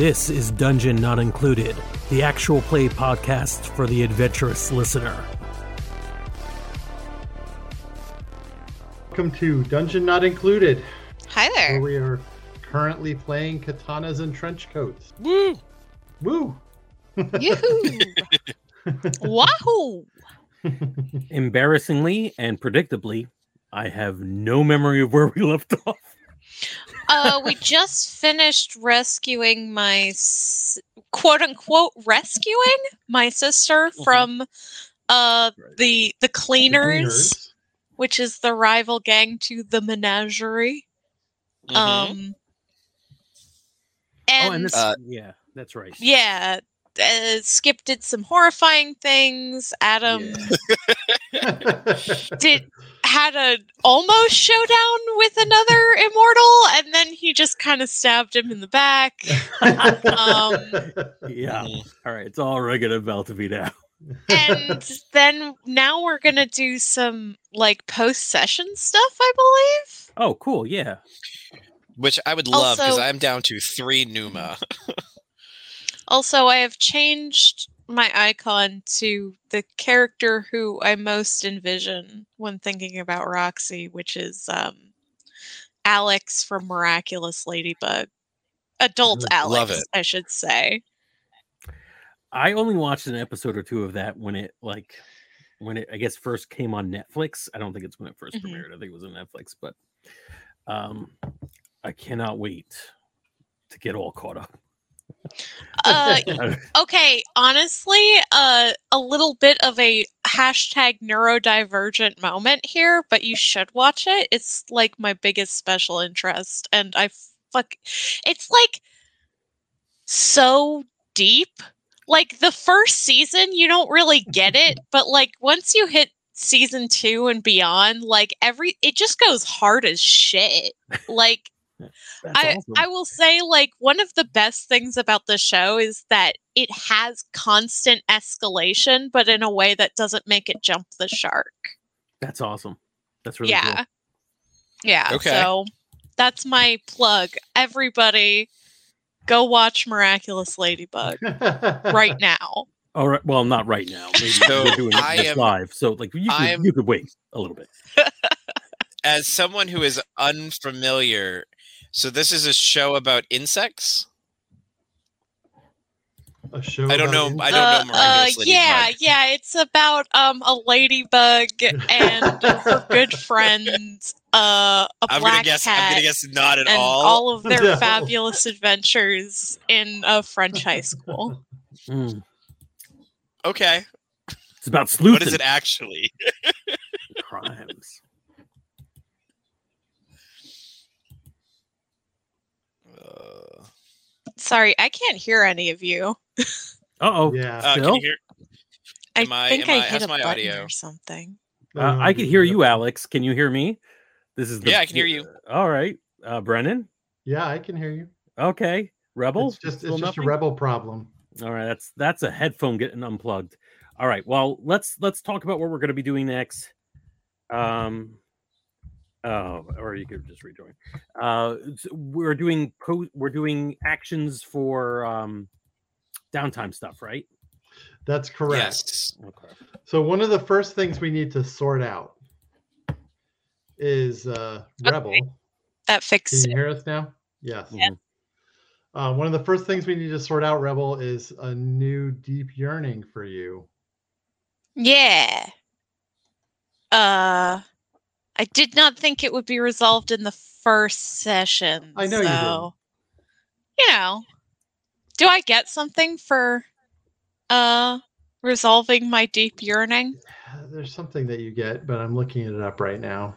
This is Dungeon Not Included, the actual play podcast for the adventurous listener. Welcome to Dungeon Not Included, Hi where there. we are currently playing katanas and trench coats. Woo! Woo! Yoo-hoo. Wahoo! Embarrassingly and predictably, I have no memory of where we left off. Uh, we just finished rescuing my s- quote unquote rescuing my sister from uh Right. the the The cleaners, which is the rival gang to the menagerie. Mhm. Um oh, and, and this, Uh, yeah, that's right. yeah, uh, Skip did some horrifying things. Adam did had a almost showdown with another immortal, and then he just kind of stabbed him in the back. Um, Yeah. Mhm. All right. It's all ringing a bell to me now. And then now we're gonna do some like post session stuff, I believe. Oh, cool. Yeah. Which I would love because I'm down to three Numa. Also, I have changed my icon to the character who I most envision when thinking about Roxy, which is um, Alex from Miraculous Ladybug. Adult Alex, love it. I should say. I only watched an episode or two of that when it like when it I guess first came on Netflix. I don't think it's when it 1st Mhm. premiered. I think it was on Netflix, but um I cannot wait to get all caught up. Uh, okay, honestly, uh, a little bit of a hashtag neurodivergent moment here, but you should watch it. It's like my biggest special interest, and I fuck, it's like so deep. Like the first season, you don't really get it, but like once you hit season two and beyond, like every it just goes hard as shit. Like That's I, awesome. I will say like one of the best things about the show is that it has constant escalation but in a way that doesn't make it jump the shark That's awesome. That's really yeah yeah Okay. so that's my plug everybody go watch miraculous ladybug right now. All right. Well, not right now. Maybe So, we're doing I am- live. So like you I could, am- you could wait a little bit. As someone who is unfamiliar, so this is a show about insects. A show I don't about know- I don't know Uh, Miraculous uh, yeah Ladybug. yeah it's about um a ladybug and her good friend uh a I'm black gonna guess. cat I'm gonna guess not at and all. all of their No. fabulous adventures in a French high school. Mm. Okay, It's about sleuthing what is it actually? crimes. Uh, Sorry, I can't hear any of you. Uh oh. Yeah. uh, can you hear? I Am I- think am I, I- hit a my button audio? or something. Uh, I can hear you, Alex. Can you hear me? This is the, Yeah, I can hear you. All right, uh, Brennan. Yeah, I can hear you. Okay, Rebel. It's just it's just a rebel problem. All right, that's that's a headphone getting unplugged. All right, well let's let's talk about what we're going to be doing next. Um, oh, or you could just rejoin. Uh, we're doing po- we're doing actions for um downtime stuff, right? That's correct. Yes. Okay. So one of the first things we need to sort out is uh, rebel. That Can you hear us now? Yes. Mhm. Uh, one of the first things we need to sort out, Rebel, is a new deep yearning for you. Yeah. Uh, I did not think it would be resolved in the first session. I know you didn't. You know, do I get something for uh resolving my deep yearning? There's something that you get, but I'm looking it up right now.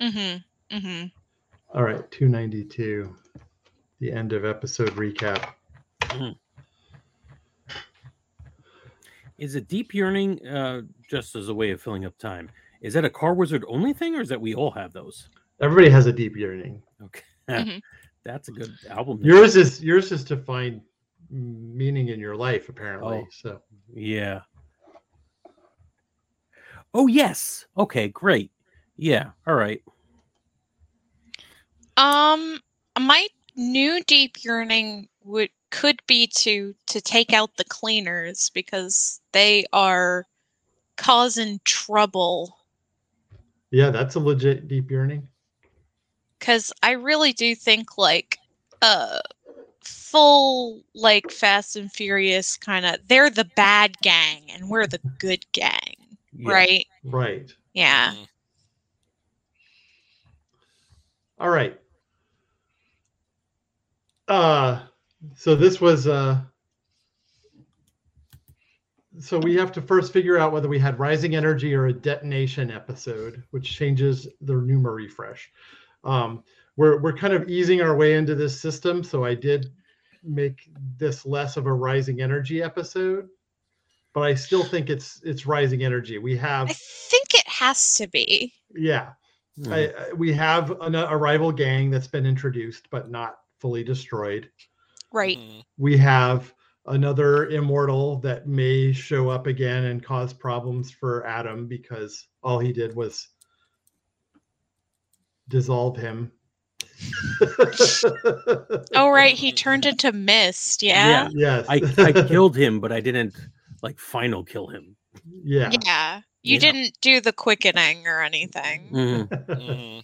Mm-hmm. Mm-hmm. All right, 292, the end of episode recap. Is a deep yearning uh, just as a way of filling up time? Is that a car wizard only thing, or is that we all have those? Everybody has a deep yearning. Okay, Mhm. that's a good album. name. Yours is yours is to find meaning in your life, apparently. Oh. So Yeah. Oh yes. Okay, great. Yeah. All right. Um, my new deep yearning would could be to to take out the cleaners because they are causing trouble. yeah, that's a legit deep yearning. Because I really do think like uh full like Fast and Furious kind of they're the bad gang and we're the good gang, Yeah. right? Right. Yeah. Mhm. All right. Uh so this was uh so we have to first figure out whether we had rising energy or a detonation episode, which changes the Numa refresh. Um, we're we're kind of easing our way into this system, so I did make this less of a rising energy episode, but I still think it's it's rising energy. We have I think it has to be. yeah, Mhm. I, I- we have an, a rival gang that's been introduced but not fully destroyed. Right. Mhm. We have another immortal that may show up again and cause problems for Adam because all he did was dissolve him. Oh right, he turned into mist, yeah? yes. I, I killed him, but I didn't like final kill him. yeah. Yeah. You Yeah. didn't do the quickening or anything. Mhm. Mhm.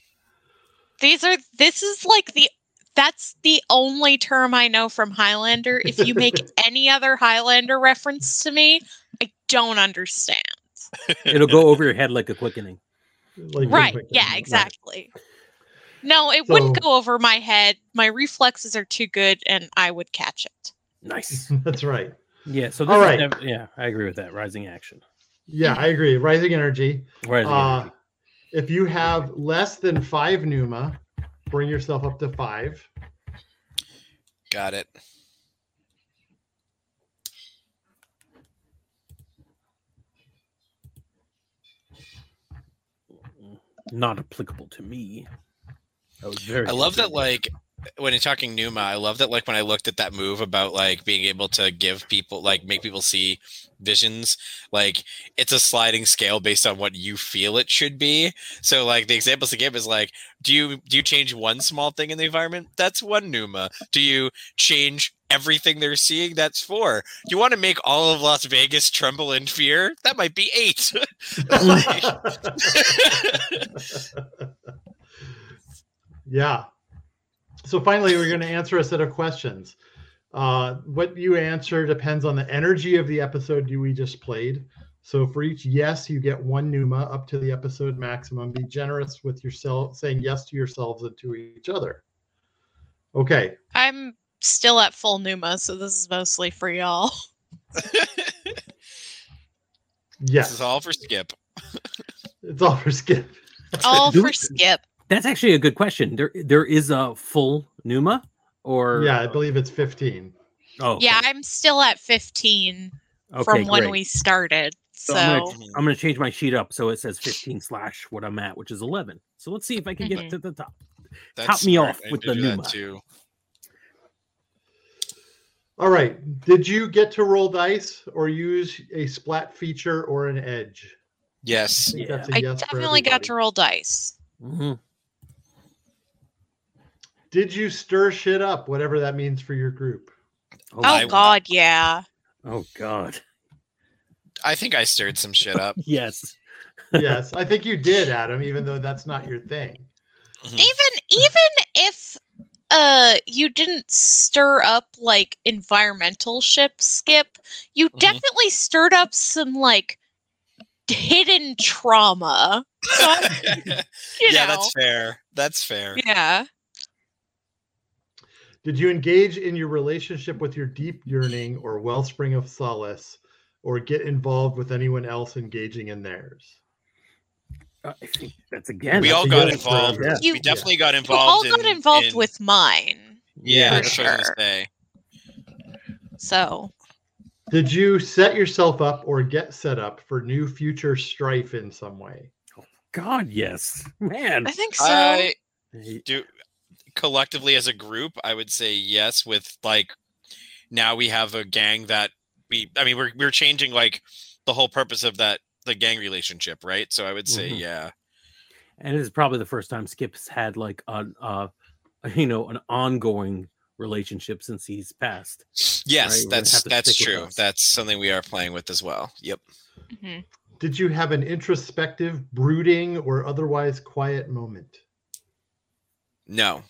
These are this is like the that's the only term I know from Highlander. If you make any other Highlander reference to me, I don't understand. It'll go over your head like a quickening. Like Right. quick- Yeah, right. Exactly. No, it wouldn't go over my head. My reflexes are too good and I would catch it. Nice. That's right. Yeah. So this All is right. yeah, I agree with that. Rising action. Yeah, I agree. Rising energy. Rising Uh, energy. if you have less than five Numa, bring yourself up to five. Got it. Not applicable to me. That was very. I love that, like, when you're talking Numa, I love that, like, when I looked at that move about, like, being able to give people, like, make people see visions, like, it's a sliding scale based on what you feel it should be. So, like, the examples to give is, like, do you do you change one small thing in the environment? That's one Numa. Do you change everything they're seeing? That's four. Do you want to make all of Las Vegas tremble in fear? That might be eight. Like- yeah. So finally, we're going to answer a set of questions. Uh, what you answer depends on the energy of the episode you we just played. So for each yes, you get one Numa up to the episode maximum. Be generous with yourself, saying yes to yourselves and to each other. Okay. I'm still at full Numa, so this is mostly for y'all. Yes. This is all for Skip. It's all for Skip. All for Skip. That's actually a good question. There, there is a full Numa, or Yeah, I believe it's 15. Oh, Yeah, okay. I'm still at 15 Okay, from when we started. So, So I'm gonna, I'm gonna change my sheet up so it says 15 slash what I'm at, which is 11. So let's see if I can get Mhm. to the top. That's Top me smart. off with the do Numa. too. All right. Did you get to roll dice or use a splat feature or an edge? Yes. I think Yeah. that's a I yes for definitely got to roll dice. Mhm. Did you stir shit up, whatever that means for your group? Oh, Oh, I- God, yeah. oh God. I think I stirred some shit up. Yes. yes, I think you did, Adam, even though that's not your thing. Mhm. Even even if uh you didn't stir up like environmental ship skip, you Mhm. definitely stirred up some like hidden trauma. So, you yeah, know, that's fair. That's fair. yeah. Did you engage in your relationship with your deep yearning or wellspring of solace, or get involved with anyone else engaging in theirs? Uh, I think that's again. we that's all got involved. yeah. You- we definitely got You involved. all got in- involved in- with mine. Yeah, for that's what I was sure. say. So Did you set yourself up or get set up for new future strife in some way? Oh, God, yes, man. I think so. I do collectively as a group, I would say yes. With like now we have a gang that we. I mean, we're we're changing like the whole purpose of that the gang relationship, right? So I would say Mhm. yeah. and it is probably the first time Skip's had like an uh, you know, an ongoing relationship since he's passed. Yes, Right, that's that's true. That's something we are playing with as well. Yep. Mhm. Did you have an introspective, brooding, or otherwise quiet moment? No,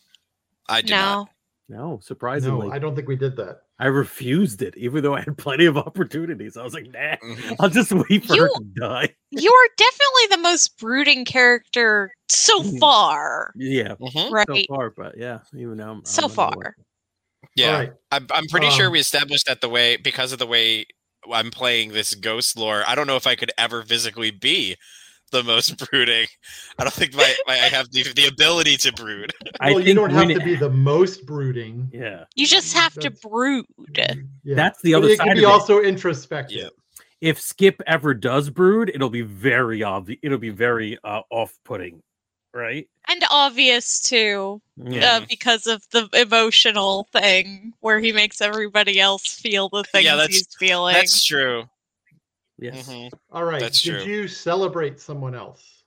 I did not. No. No, surprisingly, No, I don't think we did that. I refused it, even though I had plenty of opportunities. I was like, nah, Mhm. I'll just wait for her to die. You are definitely the most brooding character so Mhm. far, Yeah, Mhm. right? so far, but yeah, even now. I'm, So I'm annoyed. far. Yeah, All right. I'm, I'm pretty sure Um, we established that the way because of the way I'm playing this ghost lore. I don't know if I could ever physically be the most brooding. I don't think my, my I have the, the ability to brood. I well, you don't have when to be the most brooding. Yeah, You just have to brood. Yeah. that's the But other it side can of be it. also introspective. Yeah. if Skip ever does brood, it'll be very obvious. It'll be very uh, off-putting, right? And obvious too, Yeah, uh, because of the emotional thing where he makes everybody else feel the things that's- he's feeling. That's true. Yes. Mhm. All right. That's Did true. you celebrate someone else?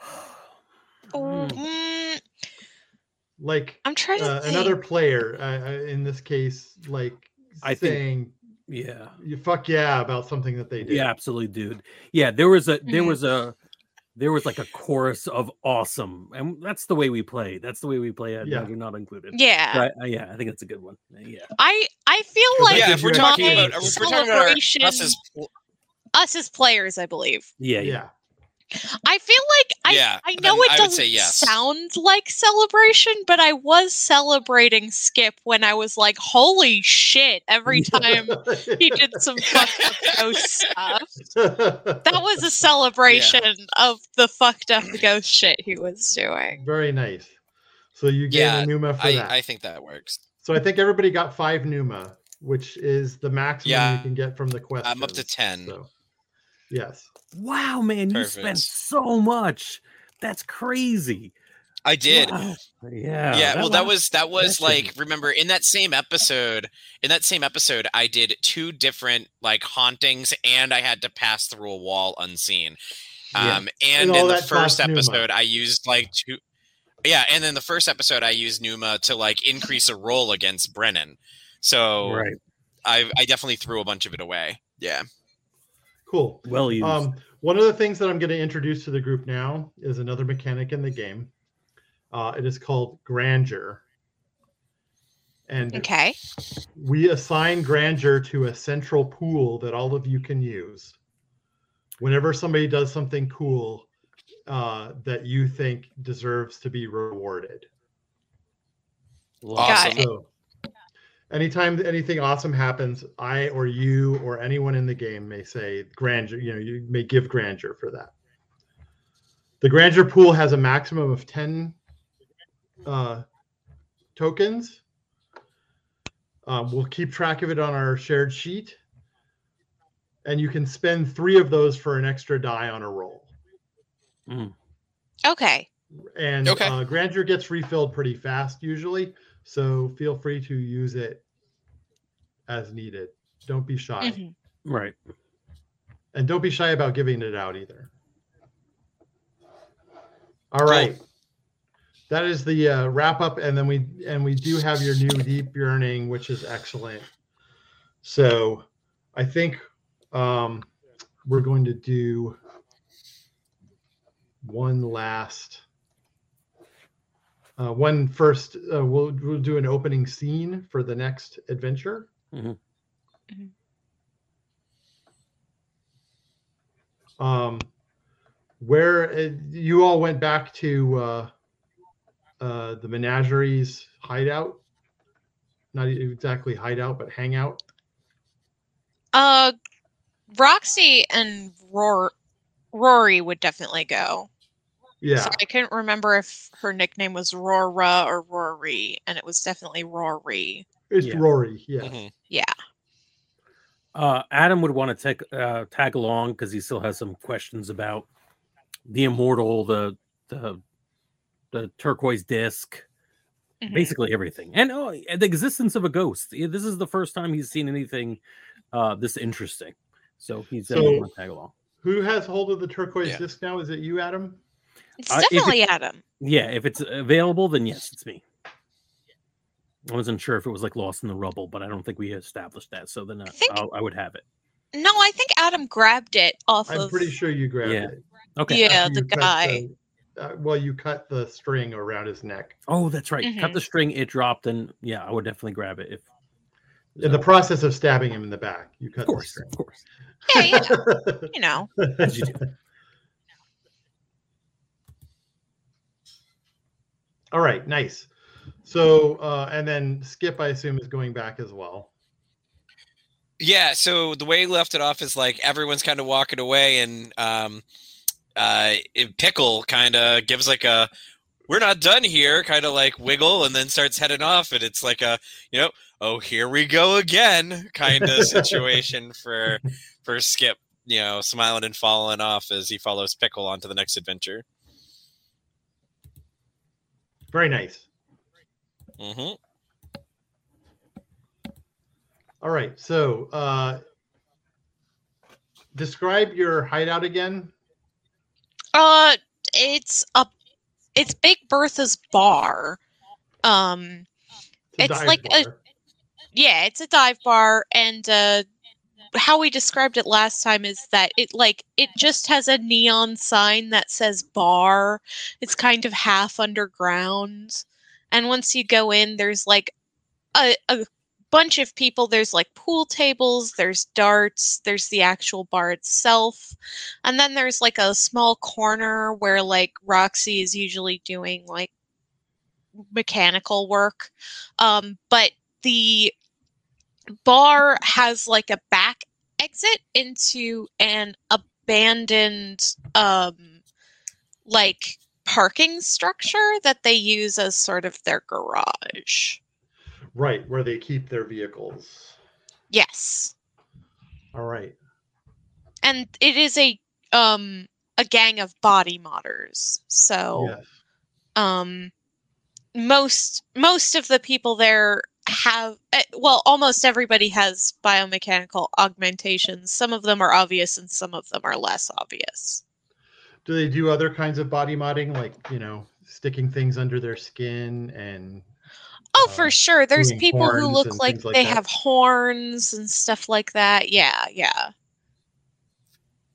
Mm, Like I'm trying to uh, another player, uh, uh, in this case, like I think- saying Yeah, you fuck yeah about something that they did. yeah, absolutely, dude. Yeah, there was a there Mhm. was a there was like a chorus of awesome, and that's the way we play. That's the way we play. it. Yeah. Yeah, not included. Yeah, Right, uh, yeah, I think that's a good one. Uh, Yeah, I I feel like yeah, if we're talking about if we're talking about our, celebration- us as us as players, I believe. yeah, yeah. Yeah. I feel like I Yeah, I know it I doesn't say yes. sound like celebration, but I was celebrating Skip when I was like, "Holy shit!" Every time he did some fucked up ghost stuff. That was a celebration of the fucked up ghost shit he was doing. very nice. So you get Yeah, a Numa for I, that. I think that works. so I think everybody got five Numa, which is the maximum Yeah. you can get from the quest. I'm up to 10. So, yes. Wow, man, you spent so much. That's crazy. I did. Wow. Yeah. yeah well that was that was like remember in that same episode in that same episode i did two different like hauntings and i had to pass through a wall unseen Yeah. um and And in the first cost Numa. episode i used like two yeah and then the first episode i used numa to like increase a roll against brennan so right. i i definitely threw a bunch of it away yeah Cool. Well used. Um, one of the things that I'm going to introduce to the group now is another mechanic in the game. Uh, it is called grandeur. And Okay. we assign grandeur to a central pool that all of you can use. Whenever somebody does something cool uh, that you think deserves to be rewarded. Awesome. Got it. So, anytime anything awesome happens, I or you or anyone in the game may say grandeur. You know, you may give grandeur for that. The grandeur pool has a maximum of ten uh, tokens. Um, we'll keep track of it on our shared sheet, and you can spend three of those for an extra die on a roll. Mm. Okay. And Okay. uh, grandeur gets refilled pretty fast usually, so feel free to use it as needed. Don't be shy, Mhm. Right. and don't be shy about giving it out either. All right. Cool. That is the uh, wrap up, and then we and we do have your new deep yearning, which is excellent. So, I think um, we're going to do one last uh, one first uh, we'll, we'll do an opening scene for the next adventure Mhm. Mhm. um where uh, you all went back to uh uh the menageries hideout not exactly hideout but hangout Uh, Roxy and Roar, Rory would definitely go. Yeah So I couldn't remember if her nickname was Rora or Rory, and it was definitely Rory. it's Yeah. rory yeah Mhm. Yeah. Uh, Adam would want to take uh, tag along because he still has some questions about the immortal, the the the turquoise disc, Mhm. basically everything, and oh, the existence of a ghost. This is the first time he's seen anything uh, this interesting, so he's So- definitely want to tag along. Who has hold of the turquoise Yeah. disc now? Is it you, Adam? It's Uh, if it- definitely Adam. Yeah, if it's available, then yes, it's me. I wasn't sure if it was like lost in the rubble, but I don't think we established that. So then uh, think- I'll, I would have it. No, I think Adam grabbed it off I'm of. pretty sure you grabbed Yeah. it. Okay. Yeah, After the guy. the- uh, well, you cut the string around his neck. Oh, that's right. Cut Mhm. the string. It dropped, and yeah, I would definitely grab it if. In the process of stabbing him in the back, you cut Of course, the of course, Yeah, yeah, string. you know. as you do. All right, nice. So, uh, and then Skip, I assume, is going back as well. Yeah, so the way he left it off is like everyone's kind of walking away, and um, uh, Pickle kind of gives like a "we're not done here" kind of like wiggle, and then starts heading off, and it's like a you know, oh here we go again kind of situation for for Skip, you know, smiling and falling off as he follows Pickle on to the next adventure. Very nice. hmm All right, so uh, describe your hideout again. Uh, it's a, it's Big Bertha's bar. Um, a It's dive like a- yeah, it's a dive bar, and uh, how we described it last time is that it like it just has a neon sign that says bar. It's kind of half underground, and once you go in, there's like a, a bunch of people. There's like pool tables, there's darts, there's the actual bar itself, and then there's like a small corner where like Roxy is usually doing like mechanical work. Um, but the bar has like a back exit into an abandoned um like parking structure that they use as sort of their garage. right where they keep their vehicles. Yes. All right. And it is a um a gang of body modders. So Yes. um most most of the people there have eh, well almost everybody has biomechanical augmentations some of them are obvious and some of them are less obvious Do they do other kinds of body modding, like you know, sticking things under their skin and? oh uh, for sure there's people who look like, like they that? have horns and stuff like that yeah yeah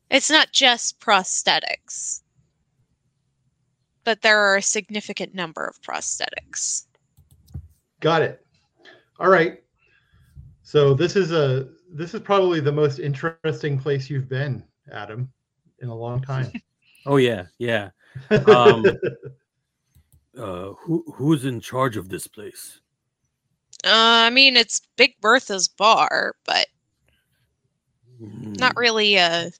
it's not just prosthetics but there are a significant number of prosthetics Got it. All right. So this is a this is probably the most interesting place you've been, Adam, in a long time. Oh yeah, yeah. Um, Uh, who who's in charge of this place? Uh, I mean, it's Big Bertha's bar, but not Hmm, really a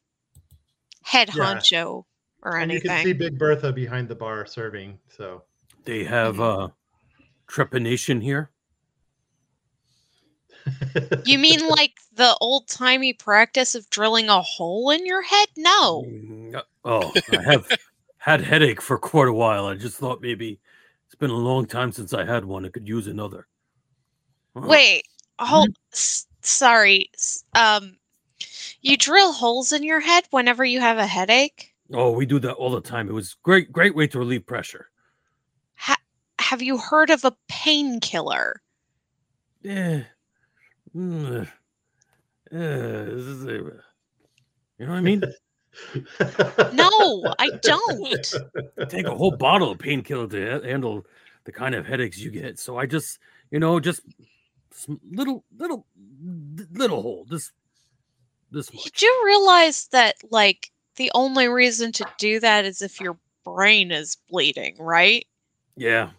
head Yeah. honcho or and you can see. Big Bertha behind the bar serving. So They have uh trepanation here. You mean like the old timey practice of drilling a hole in your head? No. Mm, uh, Oh, I have had headache for quite a while. I just thought maybe it's been a long time since I had one. I could use another. Huh. Wait, hold. S- sorry. s- Um, you drill holes in your head whenever you have a headache. Oh, we do that all the time. It was great, great way to relieve pressure. Ha- have you heard of a painkiller? Yeah. You know what I mean? No, I don't. Take a whole bottle of painkiller to handle the kind of headaches you get. So I just, you know, just little, little, little hole. This, this Did You realize that, like, the only reason to do that is if your brain is bleeding, right? Yeah.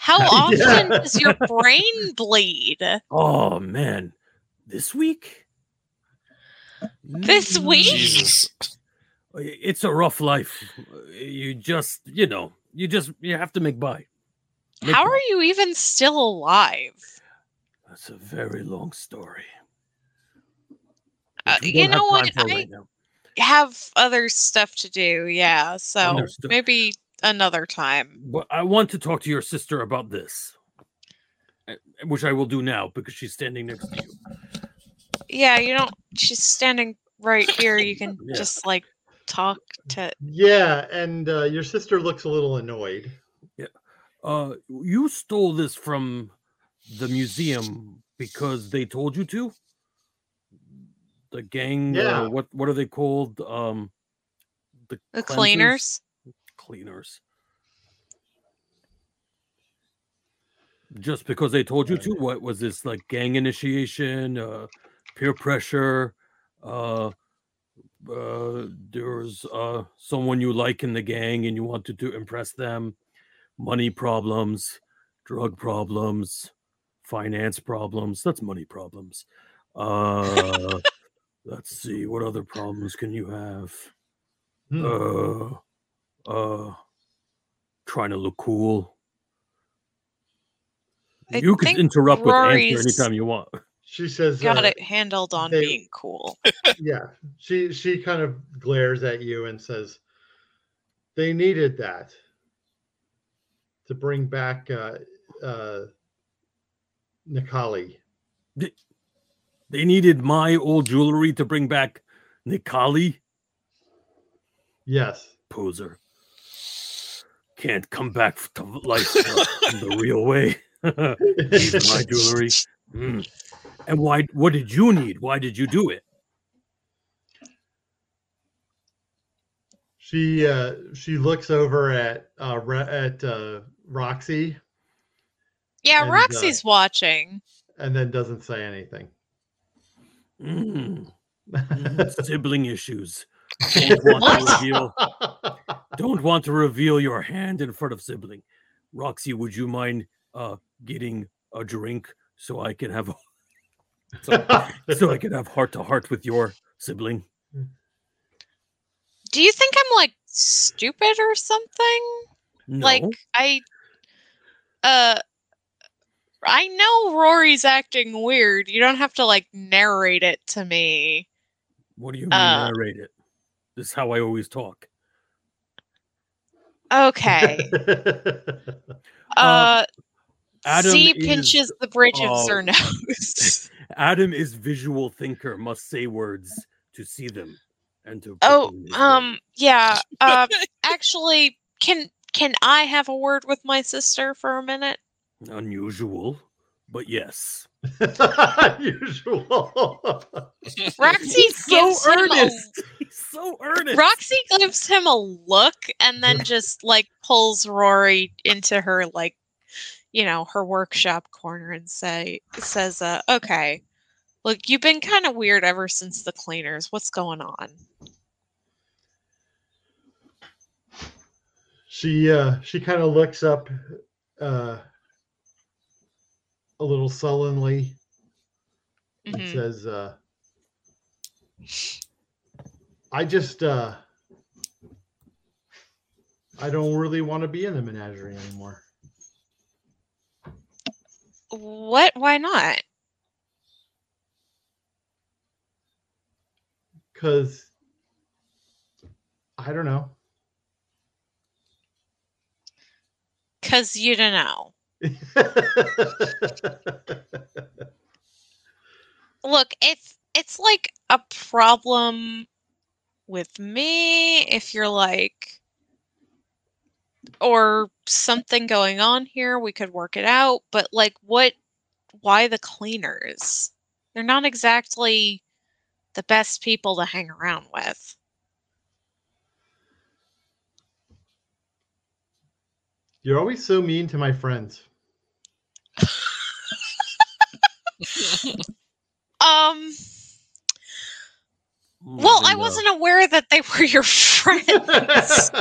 How Yeah. often does your brain bleed? Oh man, this week. This Mm, week? Jesus. It's a rough life. You just, you know, you just you have to make by. Make How by. are you even still alive? That's a very long story. Uh, you know what? I- right. Have other stuff to do, yeah. So Understood. maybe another time. But I want to talk to your sister about this, uh, which I will do now because she's standing next to you. Yeah, you don't. She's standing right here. You can Yeah. just like talk to. Yeah, and uh, your sister looks a little annoyed. Yeah, uh, you stole this from the museum because they told you to. The gang, Yeah. uh, what what are they called? Um, the The cleaners. Cleaners. Just because they told you to? What was this like gang initiation, uh, peer pressure? Uh, uh, there's uh, someone you like in the gang and you wanted to impress them. Money problems, drug problems, finance problems. That's money problems. Uh, let's see. What other problems can you have? Hmm. uh uh trying to look cool. I you can think interrupt with answer Rory's anytime you want. She says, Got uh, it handled on they- being cool. yeah she she kind of glares at you and says they needed that to bring back uh uh nikali. They needed my old jewelry to bring back nikali? Yes. Poser can't come back to life uh, the real way. My jewelry. Mm. and why what did you need? Why did you do it? She uh she looks over at uh Ra- at uh roxy. Yeah, And, uh, Roxy's watching. and then doesn't say anything. Mm, mm, sibling issues. Don't want to reveal don't want to reveal your hand in front of sibling. Roxy, would you mind uh getting a drink so I can have so, so I can have heart to heart with your sibling? Do you think I'm like stupid or something? No. Like I uh I know Rory's acting weird. You don't have to like narrate it to me. what do you mean uh, narrate it? This is how I always talk. Okay. Uh Adam C is- pinches the bridge uh, of her nose. Adam is visual thinker, must say words to see them and to oh, them in his um yeah. Uh actually can can I have a word with my sister for a minute? unusual, but yes. usual Roxy He's so gives him a earnest. So earnest. Roxy gives him a look and then just like pulls Rory into her like you know her workshop corner and say says uh okay look you've been kind of weird ever since the cleaners what's going on she uh she kind of looks up uh a little sullenly. And Mhm. says uh i just uh i don't really want to be in the menagerie anymore. What? Why not? Because i don't know. Cuz you don't know look if it's like a problem with me if you're like or something going on here we could work it out but like what why the cleaners they're not exactly the best people to hang around with You're always so mean to my friends. um well i the- wasn't aware that they were your friends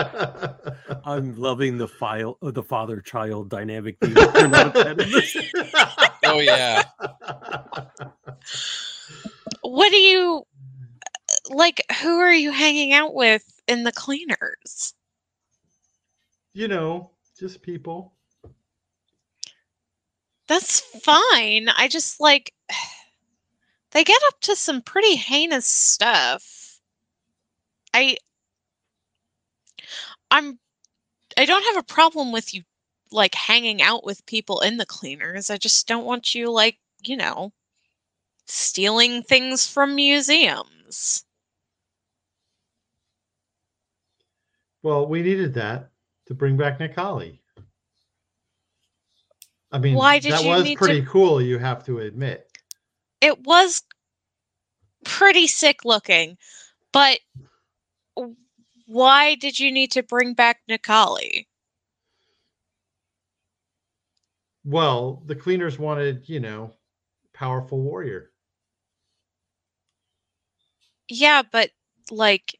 I'm loving the file, uh, the father-child dynamic. theme not at in this. Oh yeah. what do you like who are you hanging out with in the cleaners you know, just people. That's fine. I just like they get up to some pretty heinous stuff. I I'm I don't have a problem with you like hanging out with people in the cleaners. I just don't want you like, you know, stealing things from museums. Well, we needed that to bring back Nikali. I mean, Why did that you was need to- pretty cool, you have to admit. It was pretty sick looking, but why did you need to bring back Nikali? Well, the cleaners wanted, you know, powerful warrior. Yeah, but like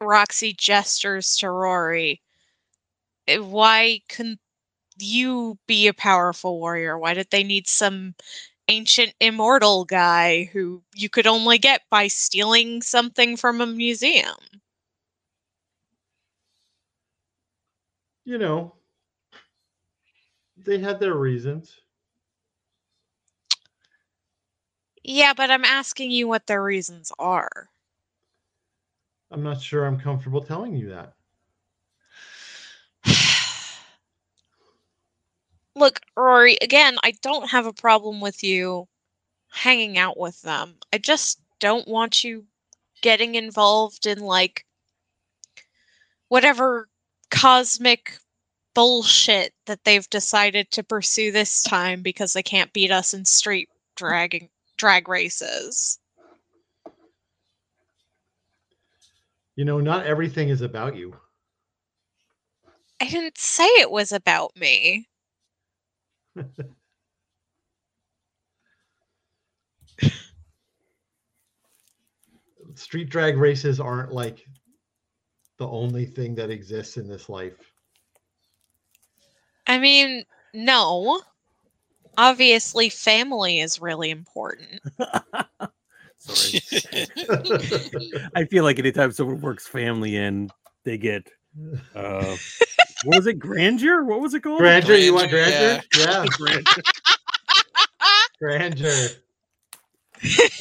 Roxy gestures to Rory. eh, Why couldn't you be a powerful warrior? Why did they need some ancient immortal guy who you could only get by stealing something from a museum? You know, they had their reasons. Yeah, but I'm asking you what their reasons are. I'm not sure I'm comfortable telling you that. Look, Rory, again, I don't have a problem with you hanging out with them. I just don't want you getting involved in like whatever cosmic bullshit that they've decided to pursue this time because they can't beat us in street dragging drag races. You know, not everything is about you. I didn't say it was about me. Street drag races aren't like the only thing that exists in this life. I mean, no. Obviously, family is really important. Sorry. I feel like anytime someone works family in, they get uh what was it? Grandeur? What was it called? grandeur, you want Grandeur, grandeur? Yeah, Grandeur. grandeur.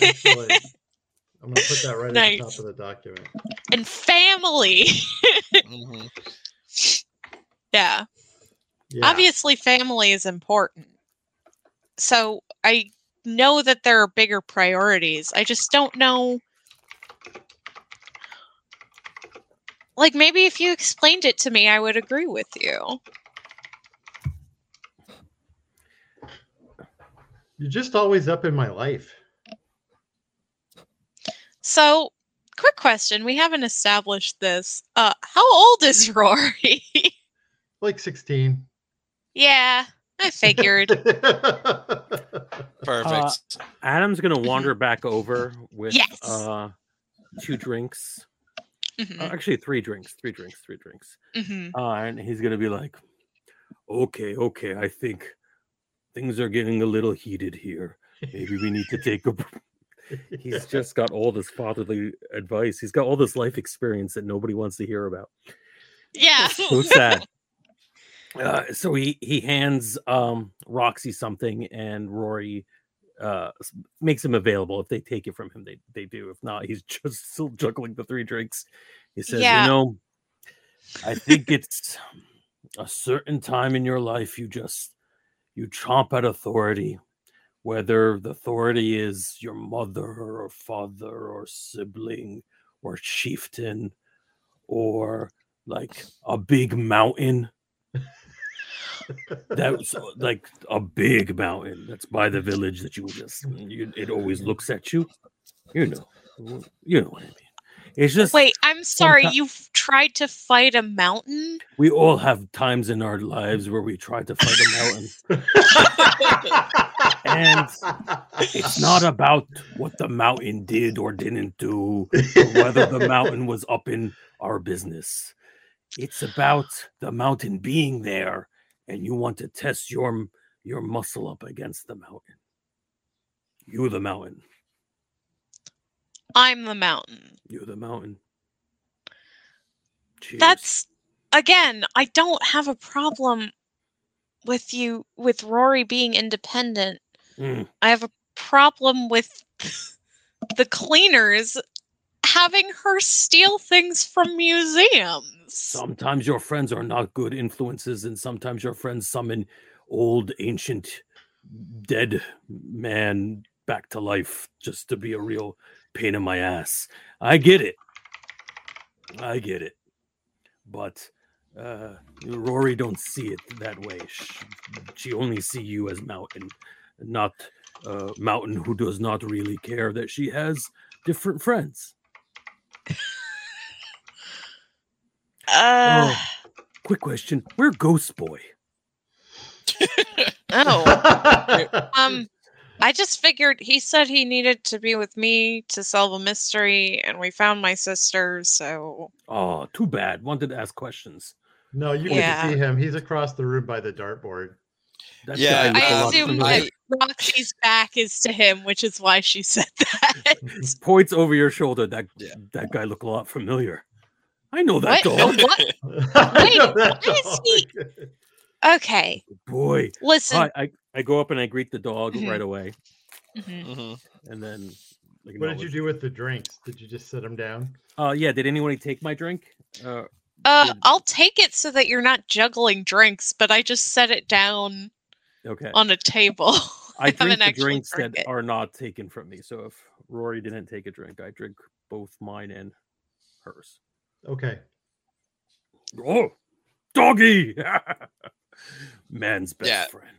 Excellent. I'm gonna put that right at the top of the document. and family. Mhm. yeah. Yeah. Obviously, family is important. So I know that there are bigger priorities. I just don't know. Like, maybe if you explained it to me, I would agree with you. You're just always up in my life. So, quick question. We haven't established this. Uh, how old is Rory? Like 16. yeah, I figured. Perfect. Adam's gonna wander back over with Yes. uh two drinks. Mhm, Uh, actually three drinks, three drinks, three drinks. mhm. Uh, and he's gonna be like, Okay, okay, I think things are getting a little heated here. Maybe we need to take a br-" He's just got all this fatherly advice. He's got all this life experience that nobody wants to hear about. Yeah. so sad. Uh, so he he hands um Roxy something, and Rory uh makes him available. If they take it from him, they they do. If not, he's just still juggling the three drinks. He says, Yeah. "You know, I think it's a certain time in your life you just you chomp at authority." Whether the authority is your mother or father or sibling or chieftain or like a big mountain that's like a big mountain that's by the village that you just you, it always looks at you you know you know what i mean it's just Wait, I'm sorry. You've tried to fight a mountain? we all have times in our lives where we try to fight a mountain And it's not about what the mountain did or didn't do or whether the mountain was up in our business. It's about the mountain being there, and you want to test your your muscle up against the mountain. You, the mountain. I'm the mountain. You're the mountain. Cheers. That's again, I don't have a problem with you with Rory being independent. Mm. I have a problem with the cleaners having her steal things from museums. Sometimes your friends are not good influences, and sometimes your friends summon old, ancient, dead man back to life just to be a real pain in my ass. I get it. I get it. But uh, Rory don't see it that way. She, she only see you as Mountain, not uh, Mountain who does not really care that she has different friends. Uh, Quick question: Where Ghost Boy? oh. Um, I just figured he said he needed to be with me to solve a mystery, and we found my sister. So Oh, too bad. Wanted to ask questions. no, you can Yeah. see him. He's across the room by the dartboard. That Yeah, guy looked a I lot assume familiar. That Roxy's back is to him, which is why she said that. points over your shoulder. That Yeah. that guy look a lot familiar. I know that What? dog. What? I know why that is he- Okay, Boy, listen. I, I I go up and I greet the dog Mhm. right away, Mhm. Mhm. and then. like, What did you do with the drinks? Did you just sit them down? Uh, yeah. Did anyone take my drink? Uh, Uh, Did- I'll take it so that you're not juggling drinks, but I just set it down okay. on a table. I haven't drink the actually drinks drank that it. are not taken from me. So if Rory didn't take a drink, I drink both mine and hers. Okay. Oh, doggy! Man's best Yeah. friend.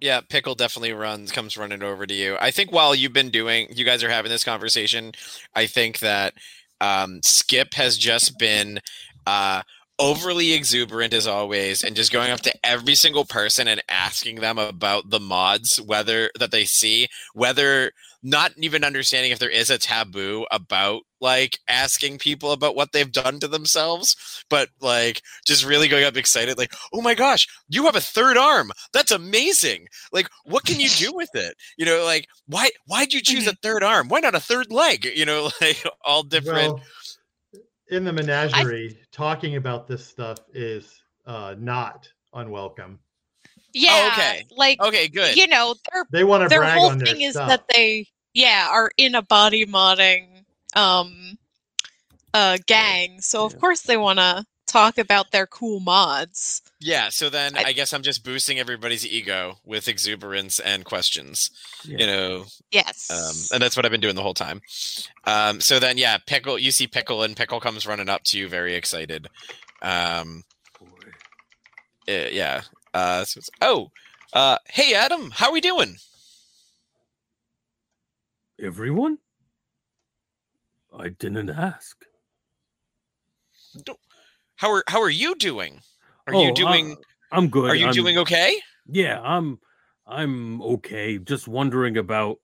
Yeah, Pickle definitely runs comes running over to you. I think while you've been doing you guys are having this conversation, I think that um Skip has just been uh overly exuberant as always and just going up to every single person and asking them about the mods whether that they see whether not even understanding if there is a taboo about like asking people about what they've done to themselves but like just really going up excited like oh my gosh you have a third arm. That's amazing. Like what can you do with it? You know like why why'd you choose a mm-hmm. third arm? Why not a third leg? You know like all different Well, in the menagerie, talking about this stuff is uh, not unwelcome. yeah, okay. like okay good you know, their They want to their brag whole on their thing is stuff. that they yeah are in a body modding um uh gang, so of Yeah. course they want to talk about their cool mods. yeah so then I- I, guess i'm just boosting everybody's ego with exuberance and questions Yeah. you know Yes. um, and that's what i've been doing the whole time um, so then yeah pickle you see pickle and pickle comes running up to you very excited um, Boy. uh, yeah uh, so it's, oh uh, hey adam how are we doing Everyone? I didn't ask. How are how are you doing are Oh, you doing I'm good. are you I'm- doing okay Yeah, I'm. I'm okay. Just wondering about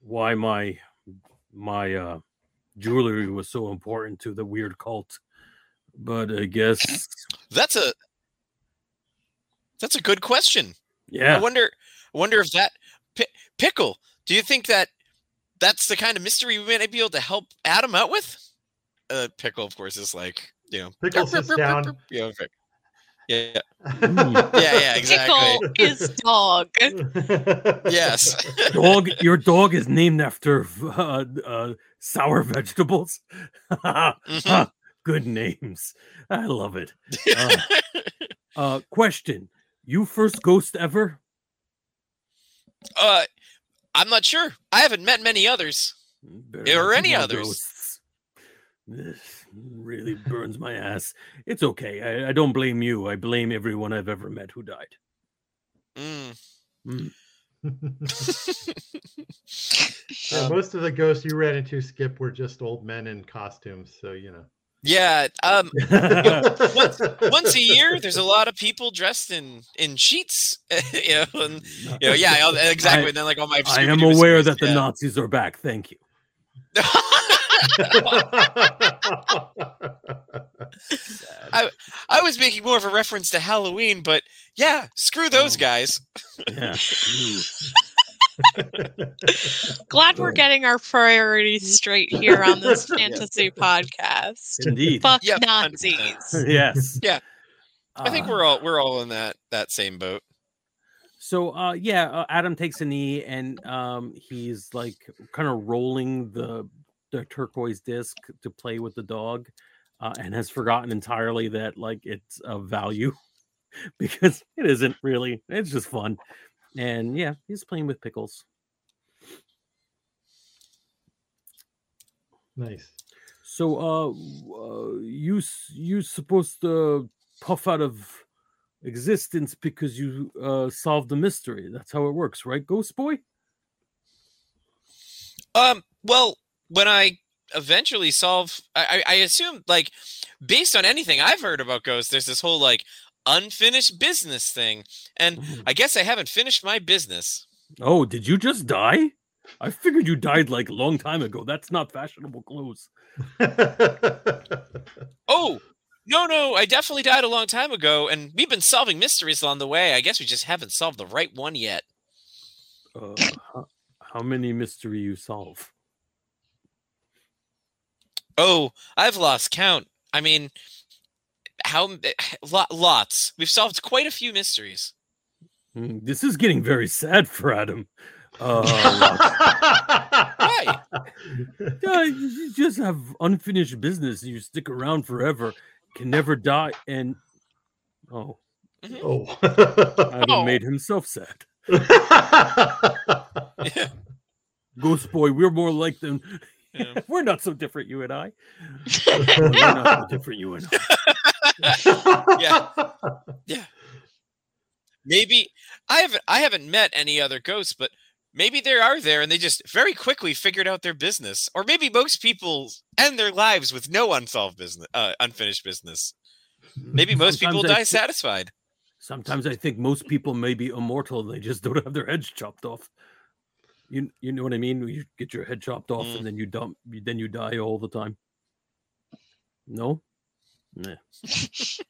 why my my uh jewelry was so important to the weird cult. But I guess that's a that's a good question Yeah, I wonder I wonder if that Pi- pickle. Do you think that that's the kind of mystery we might be able to help Adam out with? Uh, pickle, of course, is like you know. Pickle sits down. Yeah, okay. yeah, yeah, yeah, exactly. Pickle is dog. Yes. Dog, your dog is named after uh, uh, sour vegetables. Mhm. Good names. I love it. Uh, uh, question: You first ghost ever? uh, I'm not sure. I haven't met many others. Better Or any others. ghosts. This really burns my ass. It's okay. I, I don't blame you. I blame everyone I've ever met who died. Mm. Mm. Yeah, Um, most of the ghosts you ran into, Skip, were just old men in costumes. So you know. yeah. Um. Once a year, there's a lot of people dressed in in sheets. you know, and you know, yeah, exactly. I- and then like all my. I am aware stories, that the. Nazis are back. Thank you. I- I was making more of a reference to Halloween, but yeah, screw those Oh. guys. Yeah. Glad we're getting our priorities straight here on this fantasy podcast. Indeed. Fuck Yep, 100%. Nazis. yes. Yeah. I think Uh, we're all we're all in that that same boat. So uh yeah, uh, Adam takes a knee and um he's like kind of rolling the the turquoise disc to play with the dog uh, and has forgotten entirely that like it's of value because it isn't really. It's just fun. And yeah, he's playing with pickles. Nice. So uh, uh you s- you supposed to puff out of existence because you uh solved the mystery. That's how it works, right, Ghost Boy? Um. Well, when I eventually solve, I, I I assume like based on anything I've heard about ghosts, there's this whole like unfinished business thing, and I guess I haven't finished my business. Oh, did you just die? I figured you died like a long time ago. That's not fashionable clothes. Oh. No, no, I definitely died a long time ago, and we've been solving mysteries along the way. I guess we just haven't solved the right one yet. Uh, how, how many mystery you solve? Oh, I've lost count. I mean, how lo- lots. We've solved quite a few mysteries. Hmm, this is getting very sad for Adam. Uh, Why? yeah, you you just have unfinished business. You stick around forever, can never die, and oh, oh. Adam Oh. made himself sad. Ghost Boy, we're more like them. Yeah. we're not so different, you and I. we're not so different, you and I. Yeah. yeah. Maybe I haven't I haven't met any other ghosts, but maybe they are there and they just very quickly figured out their business. Or maybe most people end their lives with no unsolved business uh, unfinished business. Maybe most people I die thi- satisfied. Sometimes I think most people may be immortal and they just don't have their heads chopped off. You you know what I mean? You get your head chopped off Mm. and then you dump you- then you die all the time. No? Nah.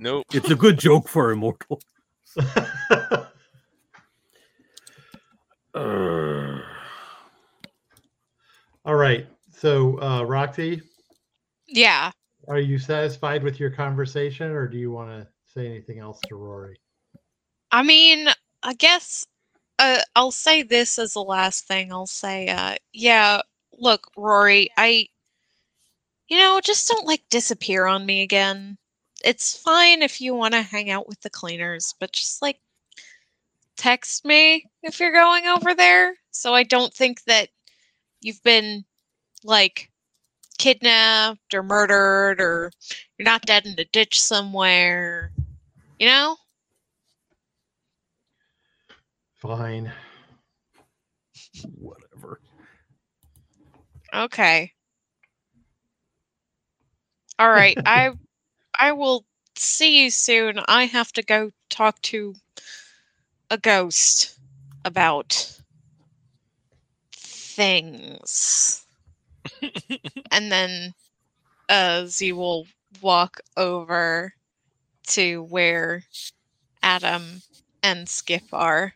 Nope. It's a good joke for immortal. Uh, All right. So, uh, Roxy, Yeah. are you satisfied with your conversation, or do you want to say anything else to Rory? I mean, I guess uh, I'll say this as the last thing. I'll say, uh, yeah, look, Rory, I, you know, just don't like disappear on me again. It's fine if you want to hang out with the cleaners, but just like text me if you're going over there. So I don't think that you've been like kidnapped or murdered or you're not dead in a ditch somewhere. You know? Fine. whatever. Okay. All right. I I will see you soon. I have to go talk to a ghost about things. and then uh Z will walk over to where Adam and Skip are.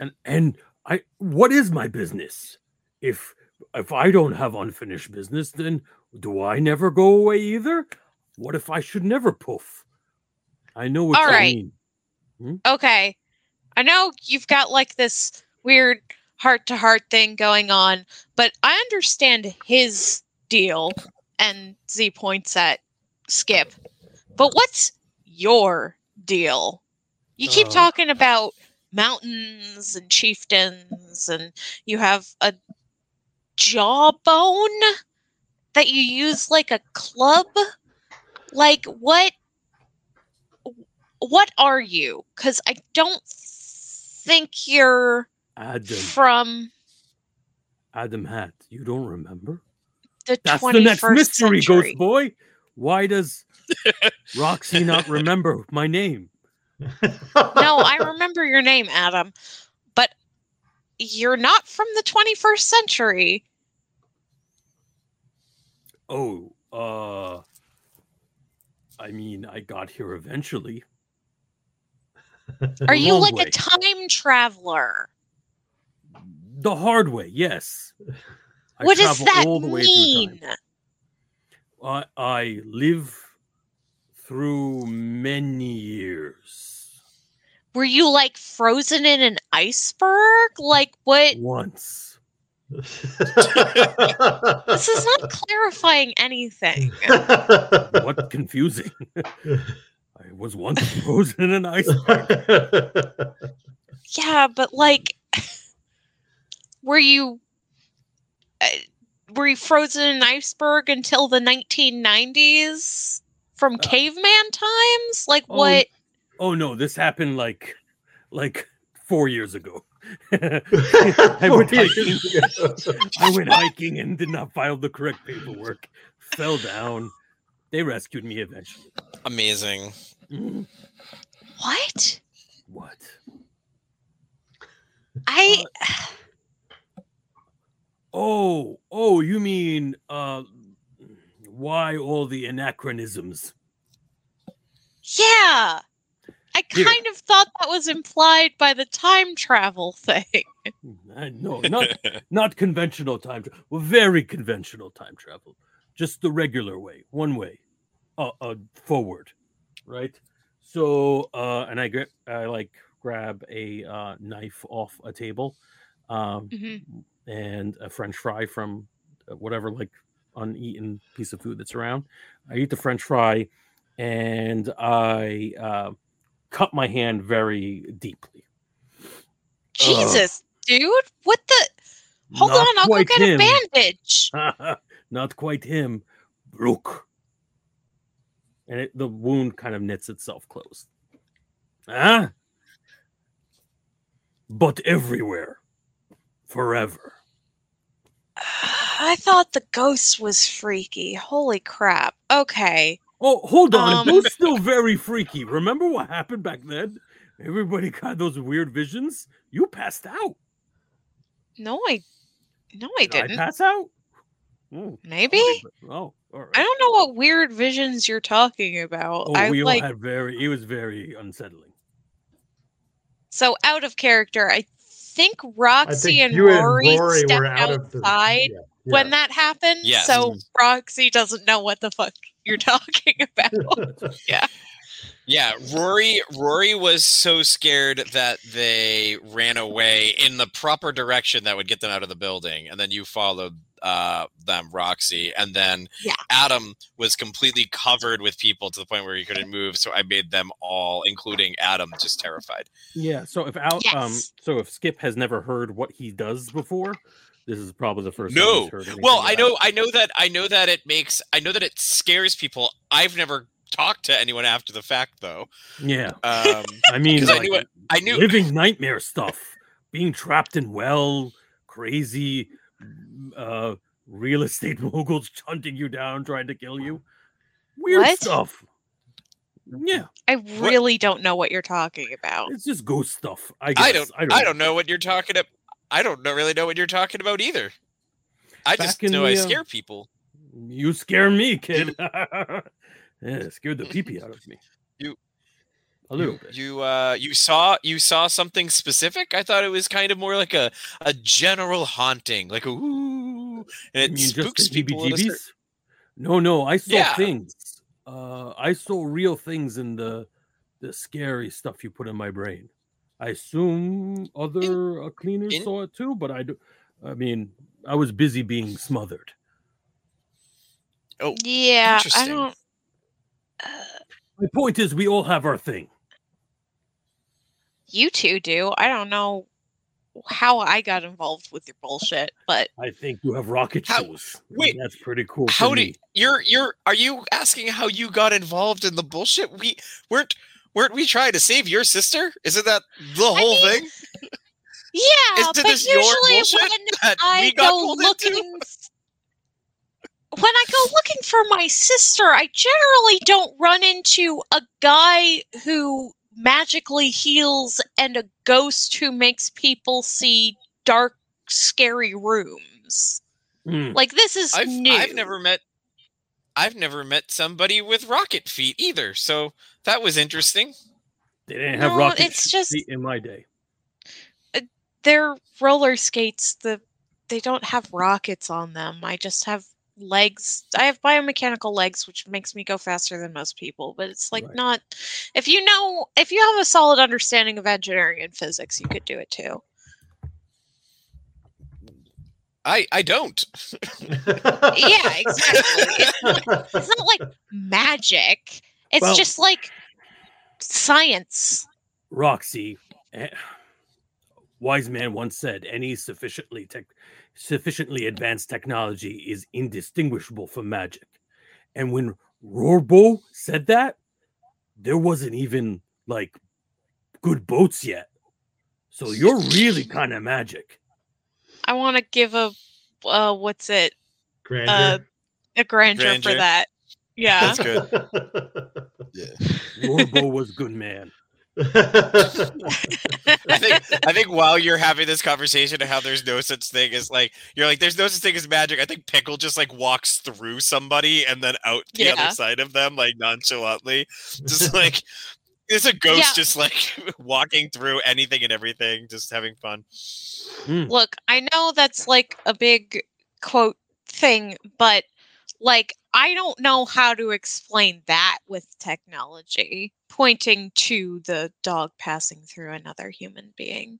And and I what is my business? If if I don't have unfinished business, then do I never go away either? What if I should never poof? I know what All you right. mean. okay, I know you've got like this weird heart to heart thing going on, but I understand his deal. And Z points at Skip. But what's your deal? You keep Uh. talking about mountains and chieftains, and you have a jawbone that you use like a club. Like what? What are you? Because I don't think you're Adam from Adam Hat, you don't remember? the That's the next mystery, century. Ghost Boy. Why does Roxy not remember my name? No, I remember your name, Adam, but you're not from the 21st century. Oh, uh I mean, I got here eventually. Are you like way. a time traveler? The hard way, yes. I what does that all the mean? I I live through many years. Were you like frozen in an iceberg? Like what? Once. This is not clarifying anything. What confusing. I was once frozen in an iceberg. Yeah, but like, were you uh, were you frozen in an iceberg until the 1990s from caveman times? Like oh, what? Oh no, this happened like like four years ago. I went hiking. I went hiking and did not file the correct paperwork. Fell down. They rescued me eventually. Amazing. Mm, What? What? I Oh, oh, you mean uh why all the anachronisms? yeah. I Here. kind of thought that was implied by the time travel thing. No, not not conventional time travel. Well, very conventional time travel. Just the regular way, one way, uh, uh forward, right? So, uh, and I get, I like grab a uh, knife off a table, um, Mhm. and a French fry from uh, whatever like uneaten piece of food that's around. I eat the French fry, and I uh, cut my hand very deeply. Jesus, dude. What the? Hold on, I'll go get him. a bandage. Not quite him. Brook. And it, the wound kind of knits itself closed. Ah. But everywhere. Forever. I thought the ghost was freaky. Holy crap. Okay. Oh, hold on. Um, it still very freaky. Remember what happened back then? Everybody got those weird visions. You passed out. No, I no, I Did didn't. pass out? Oh, Maybe. Oh, all right. I don't know what weird visions you're talking about. Oh, I we like all had very. It was very unsettling. so out of character. I think Roxy and Rory, and Rory stepped were out of the outside yeah, when that happened. Yes. So Roxy doesn't know what the fuck you're talking about. Yeah, Yeah, Rory Rory was so scared that they ran away in the proper direction that would get them out of the building, and then you followed uh, them, Roxy, and then Yeah. Adam was completely covered with people to the point where he couldn't move. So I made them all, including Adam, just terrified. Yeah. So if Al, um, so if Skip has never heard what he does before, this is probably the first. No. time he's heard Well, I about know, I know that, I know that it makes, I know that it scares people. I've never talked to anyone after the fact, though. Yeah. Um, I mean, 'Cause I knew it- I knew living nightmare stuff, being trapped in well, crazy, uh, real estate moguls hunting you down, trying to kill you. Weird What? stuff. Yeah, I really don't know what you're talking about. it's just ghost stuff. I guess. I don't, I don't, know what you're talking about. I don't know, really know what you're talking about either. I just Back in know I the, uh, scare people. You scare me, kid. yeah, it scared the pee pee out of me. You- a little you, bit. You uh you saw you saw something specific? I thought it was kind of more like a a general haunting, like a ooh, and it just spooks people. in a cer- heebie-jeebies? No, no, I saw Yeah. things. Uh, I saw real things in the the scary stuff you put in my brain. I assume other uh, cleaners in- saw it too, but I do. I mean, I was busy being smothered. Oh, Yeah, I interesting. don't. My point is, we all have our thing. You two do. I don't know how I got involved with your bullshit, but I think you have rocket How- shoes. and wait, that's pretty cool. for How do me. you're you're are you asking how you got involved in the bullshit? We weren't weren't we trying to save your sister? Isn't that the whole mean, thing? yeah, Isn't but this usually when I go pulled into? looking, when I go looking for my sister, I generally don't run into a guy who magically heals and a ghost who makes people see dark, scary rooms. Hmm. Like this is I've new. I've never met I've never met somebody with rocket feet either. So that was interesting. They didn't have No, rocket it's just- feet in my day. Uh, they're roller skates. The they don't have rockets on them. I just have legs. I have biomechanical legs, which makes me go faster than most people. But it's like Right. not. If you know, if you have a solid understanding of engineering and physics, you could do it too. I I don't. Yeah, exactly. It's not, it's not like magic. It's Well- just like science. Roxy, eh, wise man once said, any sufficiently tech, sufficiently advanced technology is indistinguishable from magic. And when Rorbo said that, there wasn't even like good boats yet. So you're really kind of magic. I want to give a uh, what's it? Grandeur. Uh, a grandeur, Grandeur. for that. Yeah. That's good. Rorbo was good man. I think I think while you're having this conversation of how there's no such thing as like you're like there's no such thing as magic. I think Pickle just like walks through somebody and then out the Yeah. other side of them like nonchalantly, just like it's a ghost Yeah. just like walking through anything and everything, just having fun. Hmm. Look, I know that's like a big quote thing, but like I don't know how to explain that with technology pointing to the dog passing through another human being.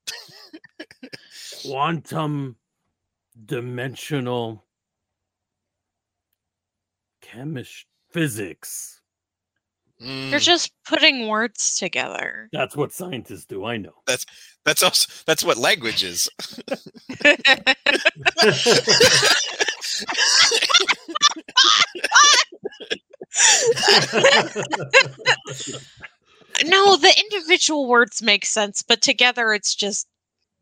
Quantum dimensional chemistry physics. You're Mm, just putting words together. That's what scientists do. I know. That's that's also that's what language is. no, the individual words make sense, but together it's just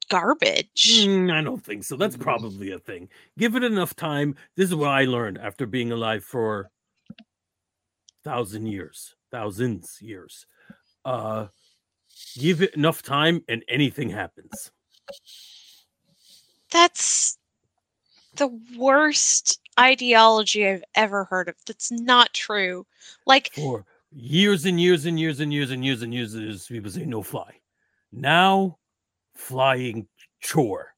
garbage. Mm, I don't think so. That's probably a thing. Give it enough time. This is what I learned after being alive for thousand years, thousands years. Uh, give it enough time, and anything happens. That's the worst ideology I've ever heard of. That's not true. Like, For years and years and years and years and years and years, and years people say no fly. Now, flying chore.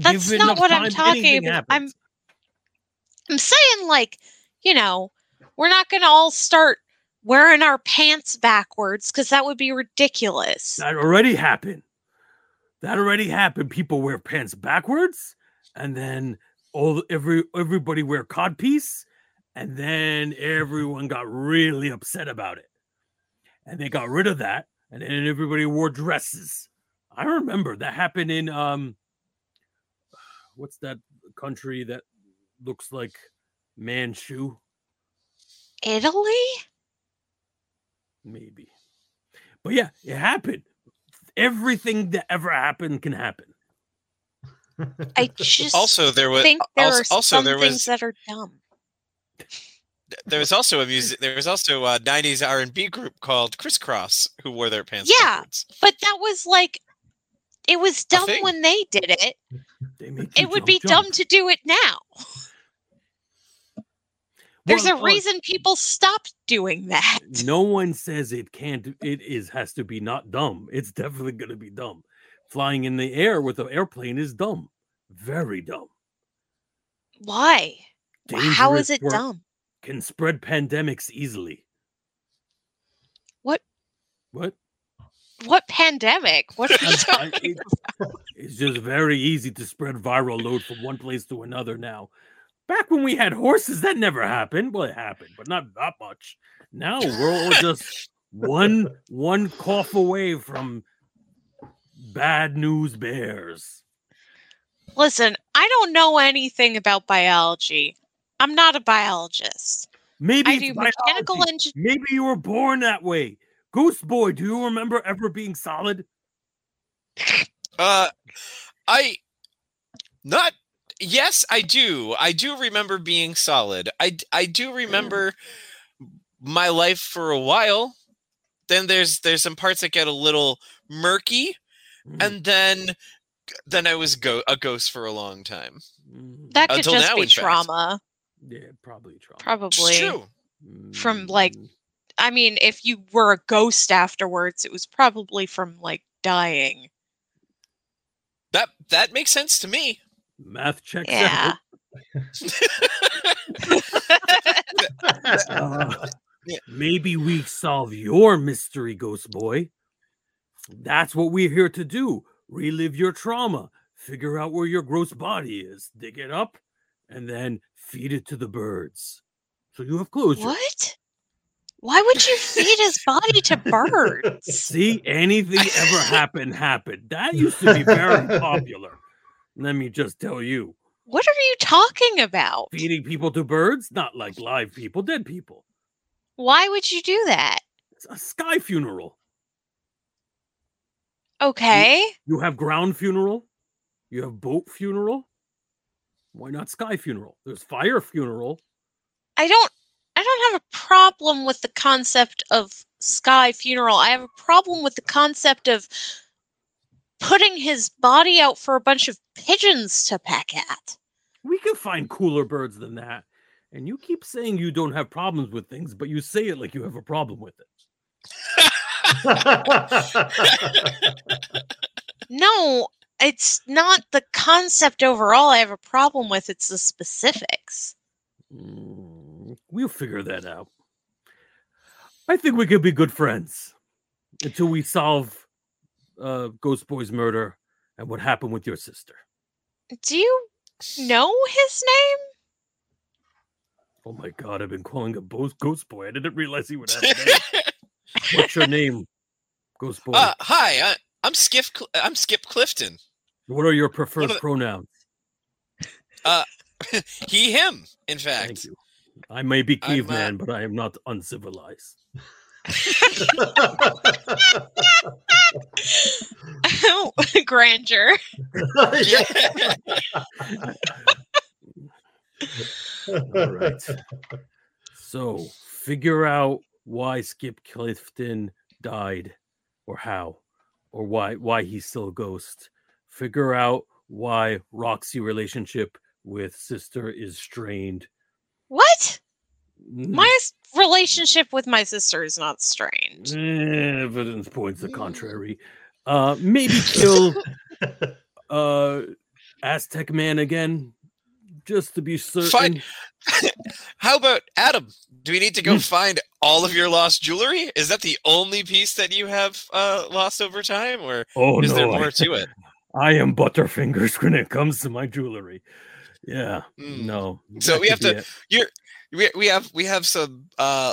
That's not what I'm talking about. I'm- I'm saying, like, you know, we're not going to all start wearing our pants backwards because that would be ridiculous. That already happened. That already happened. People wear pants backwards, and then all every everybody wear codpiece, and then everyone got really upset about it, and they got rid of that, and then everybody wore dresses. I remember that happened in um, what's that country that looks like Manchu? Italy? Maybe, but yeah, it happened. Everything that ever happened can happen. I just Also, there was think there also, are also some there things was that are dumb. there was also a music there was also a 90s R&B group called Kris Kross who wore their pants Yeah. backwards. But that was like, it was dumb when they did it. They It would jump, be jump. dumb to do it now. There's Well, a reason people stopped doing that. No one says it can't. It is has to be not dumb. It's definitely going to be dumb. Flying in the air with an airplane is dumb. Very dumb. Why? How is it dumb? Can spread pandemics easily. What? What? What pandemic? What are you talking it- it's just very easy to spread viral load from one place to another now. Back when we had horses, that never happened. Well, it happened, but not that much. Now we're all just one one cough away from bad news bears. Listen, I don't know anything about biology. I'm not a biologist. Maybe I it's do mechanical biology. engineering. Maybe you were born that way. Goose boy, do you remember ever being solid? Uh, I not. Yes, I do. I do remember being solid. I I do remember my life for a while. Then there's there's some parts that get a little murky, Mm, and then then I was go- a ghost for a long time. mm, That could Until just now, be in fact. trauma, yeah, probably trauma. It's probably. true. from, like, Mm, I mean, if you were a ghost afterwards, it was probably from like dying. That that makes sense to me. math checks Yeah. out. Uh, maybe we solve your mystery, Ghost Boy. That's what we're here to do. Relive your trauma, figure out where your gross body is, dig it up, and then feed it to the birds. So you have closure. what? Why would you feed his body to birds? See, anything ever happened happened. That used to be very popular. Let me just tell you. What are you talking about? Feeding people to birds, not like live people, dead people. Why would you do that? It's a sky funeral. Okay. You have ground funeral, you have boat funeral. Why not sky funeral? There's fire funeral. I don't I don't have a problem with the concept of sky funeral. I have a problem with the concept of putting his body out for a bunch of pigeons to peck at. We can find cooler birds than that. And you keep saying you don't have problems with things, but you say it like you have a problem with it. No, it's not the concept overall I have a problem with, it's the specifics. Mm, we'll figure that out. I think we could be good friends until we solve uh, Ghost Boy's murder and what happened with your sister. Do you know his name? Oh my god, I've been calling him Ghost Boy. I didn't realize he would have a name. What's your name, Ghost Boy? uh, hi, I, I'm Skip. Cl- I'm Skip Clifton. what are your preferred the- pronouns? He, him. In fact, Thank you. I may be I'm, uh, caveman, but I am not uncivilized. Grandeur. All right. So figure out why Skip Clifton died, or how, or why why he's still a ghost. Figure out why Roxy relationship with sister is strained. What? Mm, My relationship with my sister is not strained. eh, evidence points the contrary. Uh, maybe kill uh Aztec man again, just to be certain. Fine. How about Adam? Do we need to go Hmm. find all of your lost jewelry? Is that the only piece that you have uh, lost over time, or Oh is no, there I- more to it? I am Butterfingers when it comes to my jewelry. Yeah, Mm. no. So we have be it. we we have we have some uh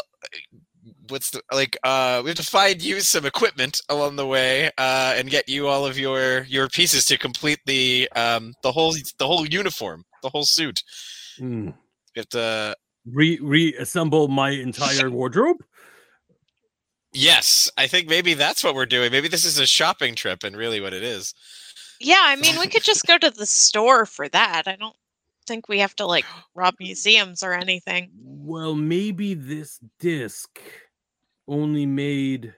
what's the like uh we have to find you some equipment along the way uh and get you all of your your pieces to complete the um the whole the whole uniform the whole suit Mm. we have to Re reassemble my entire wardrobe. yes i think maybe that's what we're doing maybe this is a shopping trip and really what it is Yeah, I mean, we could just go to the store for that. I don't think we have to like rob museums or anything. Well, maybe this disc only made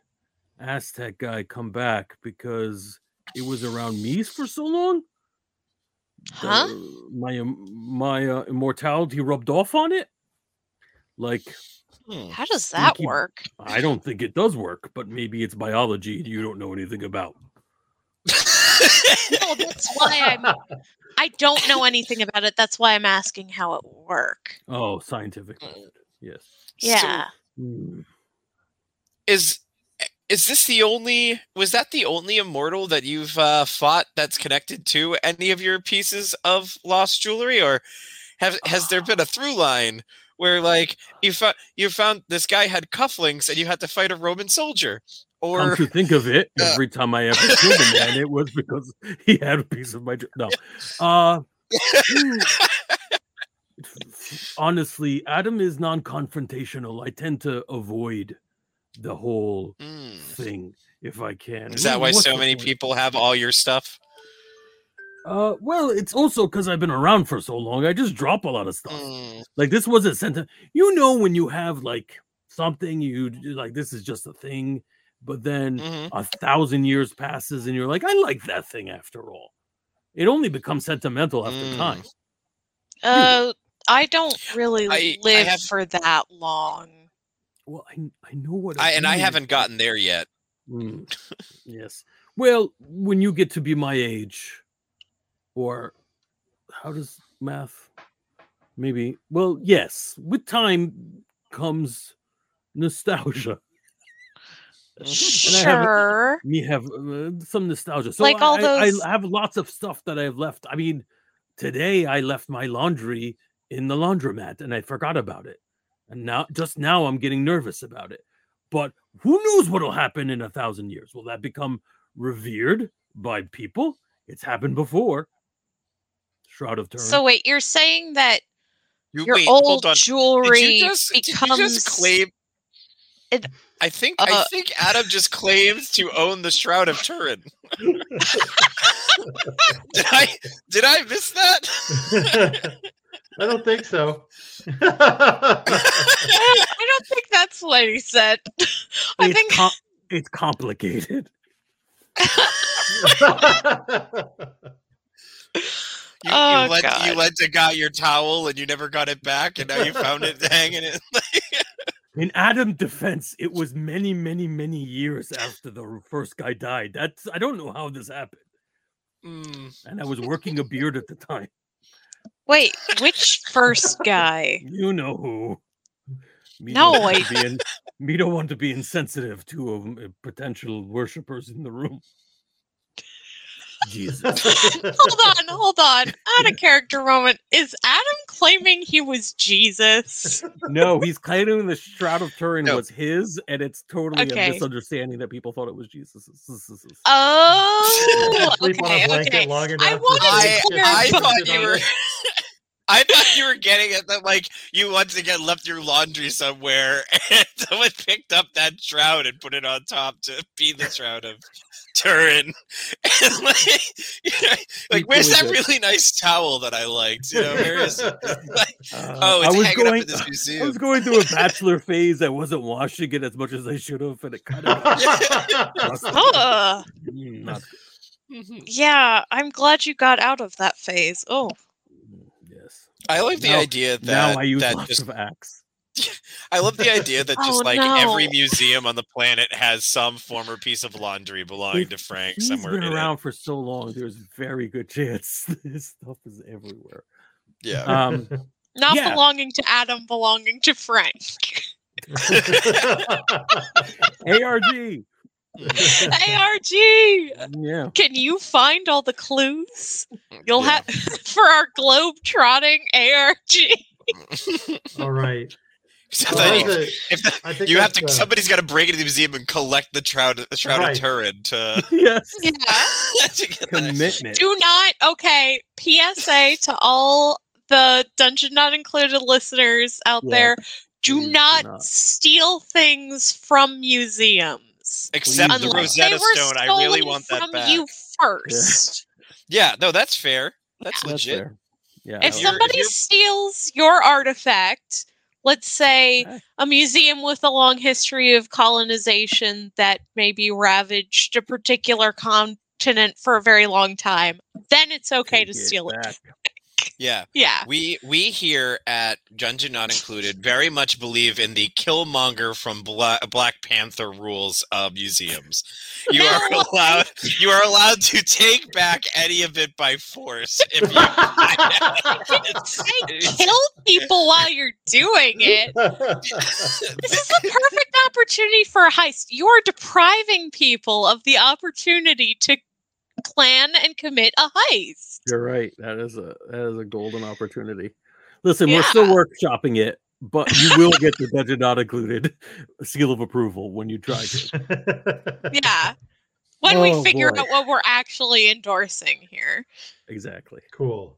Aztec guy come back because it was around me for so long. Huh? that, uh, my my uh, immortality rubbed off on it. Like Hmm. How does that Stinky- work? I don't think it does work, but maybe it's biology you don't know anything about. No, that's why I'm. I don't know anything about it. That's why I'm asking how it would work. Oh, scientific method. Yes. Yeah. Hmm. is is this the only was that the only immortal that you've uh, fought that's connected to any of your pieces of lost jewelry or have has there been a through line where like you found you found this guy had cufflinks and you had to fight a roman soldier Come or to think of it, Uh, every time I ever killed a man, it was because he had a piece of my. dr- No, uh, hmm. honestly, Adam is non-confrontational. I tend to avoid the whole Mm. thing if I can. is that why so many point? people have all your stuff Uh, well, it's also because I've been around for so long. I just drop a lot of stuff. Mm. Like this was a sent to you know when you have like something you like this is just a thing, but then Mhm. a thousand years passes and you're like, I like that thing after all. It only becomes sentimental after Mm. time. Uh, I don't really I- I live have- for that long. Well, I I know what I, and I haven't gotten there yet Mm, yes. Well, when you get to be my age, or how does math? maybe. Well, yes, with time comes nostalgia. And I have- Sure. Me have uh, some nostalgia. So Like all I, those- I have lots of stuff that I've left. I mean, today I left my laundry in the laundromat and I forgot about it. And now, just now, I'm getting nervous about it. But who knows what'll happen in a thousand years? Will that become revered by people? It's happened before. Shroud of Turin. So wait, you're saying that You, your wait, old hold. Did jewelry you just, did you becomes just claim? It- I think I uh, think Adam just claims to own the Shroud of Turin. did I did I miss that? I don't think so. I don't think that's what he said. I it's, think com- it's complicated. You, Oh, you lent you lent a guy your towel and you never got it back, and now you found it hanging it. In Adam's defense, it was many, many, many years after the first guy died. That's I don't know how this happened. Mm. And I was working a beard at the time. wait, which first guy? You know who. Me No, don't I- in, me don't want to be insensitive to um, uh, potential worshippers in the room. Jesus. Hold on, hold on. Out of character moment. Is Adam claiming he was Jesus? No, he's claiming the Shroud of Turin No. was his, and it's totally Okay. a misunderstanding that people thought it was Jesus. Oh, Sleep on a okay, blanket okay. long enough. I to wanted I, get to shit I clarify. thought you were. It. I thought you were getting it that like you once again left your laundry somewhere and someone picked up that shroud and put it on top to be the shroud of Turin. And like, like where's that Equally really nice towel that I liked? You know, where is it? Like, Uh, oh, I was hanging going, up in this I was going through a bachelor phase. I wasn't washing it as much as I should have, and it kind of Ugh. Mm, not Mhm. Yeah, I'm glad you got out of that phase. Oh, good. Yes. I like the Now- idea that now I use that lots just of axe. I love the idea that just Oh, like every museum on the planet has some former piece of laundry belonging If to Frank He's somewhere been in around for so long. There's very good chance this stuff is everywhere. Yeah. Um, not Yeah. belonging to Adam, belonging to Frank. ARG. ARG. Yeah. Can you find all the clues? You'll Yeah. have for our globe trotting ARG. All right. Except Well, that you, it. if the- I think you have to, that's, uh, somebody's got to break into the museum and collect the shroud, the shroud Right. of Turin to, Yeah. Yes. to get that. Commitment. Do not. Okay. PSA to all the Dungeon Not Included listeners out Yeah, there: do please do not, not. steal things from museums. Except the Unless Rosetta Stone, I really want that from back. you first. Yeah, no, that's fair. That's That's legit. fair. Yeah. if no, you're- somebody you're- steals your artifact, let's say Okay. a museum with a long history of colonization that maybe ravaged a particular continent for a very long time, then it's okay to take steal it. Yeah. Yeah. We we here at Dungeon Not Included very much believe in the Killmonger from Bla- Black Panther rules of museums. You are allowed you are allowed to take back any of it by force if you kill people while you're doing it. This is the perfect opportunity for a heist. You're depriving people of the opportunity to plan and commit a heist. You're right. That is a that is a golden opportunity. Listen, we're still Yeah. workshopping it, but you will get the budget not included seal of approval when you try to. Yeah. When we Oh, figure boy. out what we're actually endorsing here. Exactly. cool.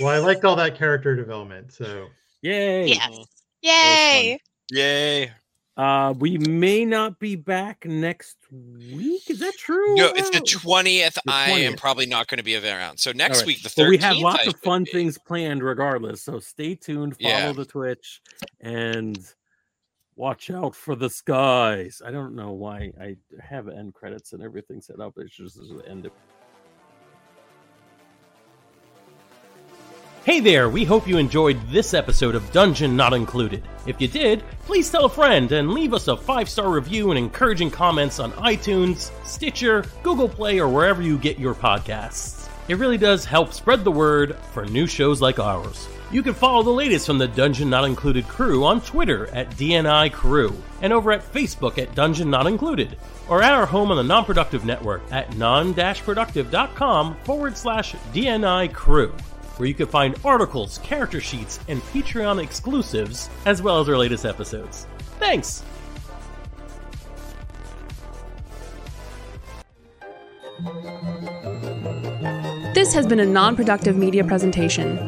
Well, I liked all that character development. So Yay. Yes. Yay. Yay. Uh we may not be back next week. Is that true? No, it's the Uh, twentieth. I am probably not going to be around. So next right. week, the thirteenth. we have lots of fun things planned regardless. So stay tuned, follow Yeah. the Twitch, and watch out for the skies. I don't know why I have end credits and everything set up. It's just the end of Hey there, we hope you enjoyed this episode of Dungeon Not Included. If you did, please tell a friend and leave us a five star review and encouraging comments on iTunes, Stitcher, Google Play, or wherever you get your podcasts. It really does help spread the word for new shows like ours. You can follow the latest from the Dungeon Not Included crew on Twitter at DNI Crew and over at Facebook at Dungeon Not Included or at our home on the Non-Productive Network at non-productive.com forward slash DNI Crew, where you can find articles, character sheets, and Patreon exclusives, as well as our latest episodes. Thanks! This has been a non productive media presentation.